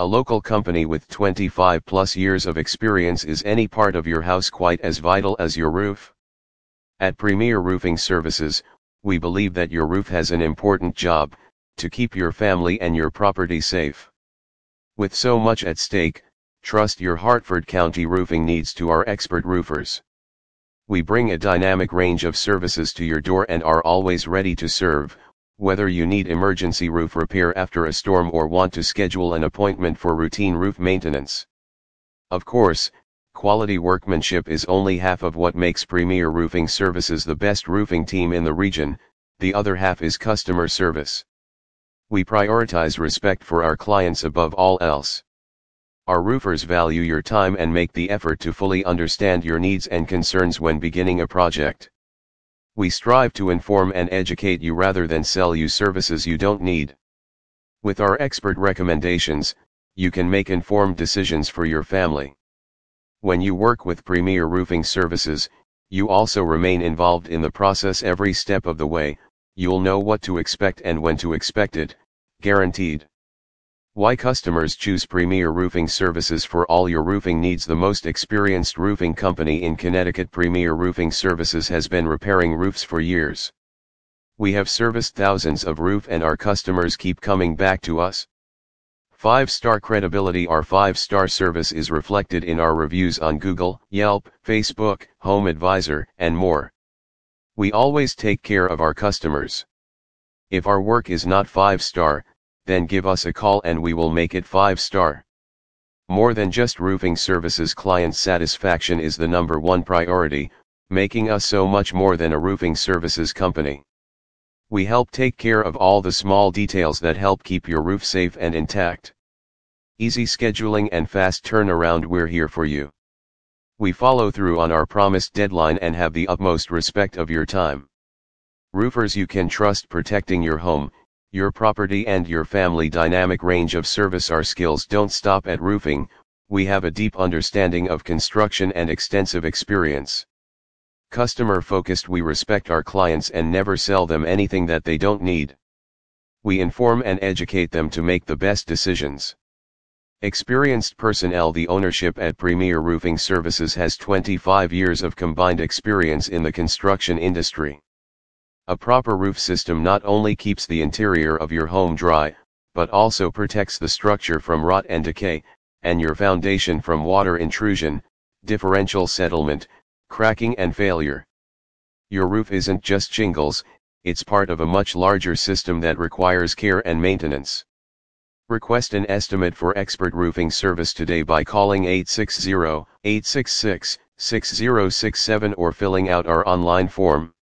A local company with 25 plus years of experience is any part of your house quite as vital as your roof? At Premier Roofing Services, we believe that your roof has an important job, to keep your family and your property safe. With so much at stake, trust your Hartford County roofing needs to our expert roofers. We bring a dynamic range of services to your door and are always ready to serve, whether you need emergency roof repair after a storm or want to schedule an appointment for routine roof maintenance. Of course, quality workmanship is only half of what makes Premier Roofing Services the best roofing team in the region, the other half is customer service. We prioritize respect for our clients above all else. Our roofers value your time and make the effort to fully understand your needs and concerns when beginning a project. We strive to inform and educate you rather than sell you services you don't need. With our expert recommendations, you can make informed decisions for your family. When you work with Premier Roofing Services, you also remain involved in the process every step of the way, you'll know what to expect and when to expect it, guaranteed. Why customers choose Premier Roofing Services for all your roofing needs The most experienced roofing company in Connecticut Premier Roofing Services has been repairing roofs for years. We have serviced thousands of roof and our customers keep coming back to us. 5-star credibility Our 5-star service is reflected in our reviews on Google, Yelp, Facebook, Home Advisor, and more. We always take care of our customers. If our work is not 5-star, then give us a call and we will make it 5 star. More than just roofing services client satisfaction is the number one priority, making us so much more than a roofing services company. We help take care of all the small details that help keep your roof safe and intact. Easy scheduling and fast turnaround we're here for you. We follow through on our promised deadline and have the utmost respect of your time. Roofers you can trust protecting your home, your property and your family dynamic range of service our skills don't stop at roofing, we have a deep understanding of construction and extensive experience. Customer focused we respect our clients and never sell them anything that they don't need. We inform and educate them to make the best decisions. Experienced personnel The ownership at Premier Roofing Services has 25 years of combined experience in the construction industry. A proper roof system not only keeps the interior of your home dry, but also protects the structure from rot and decay, and your foundation from water intrusion, differential settlement, cracking and failure. Your roof isn't just shingles, it's part of a much larger system that requires care and maintenance. Request an estimate for expert roofing service today by calling 860 866 6067 or filling out our online form.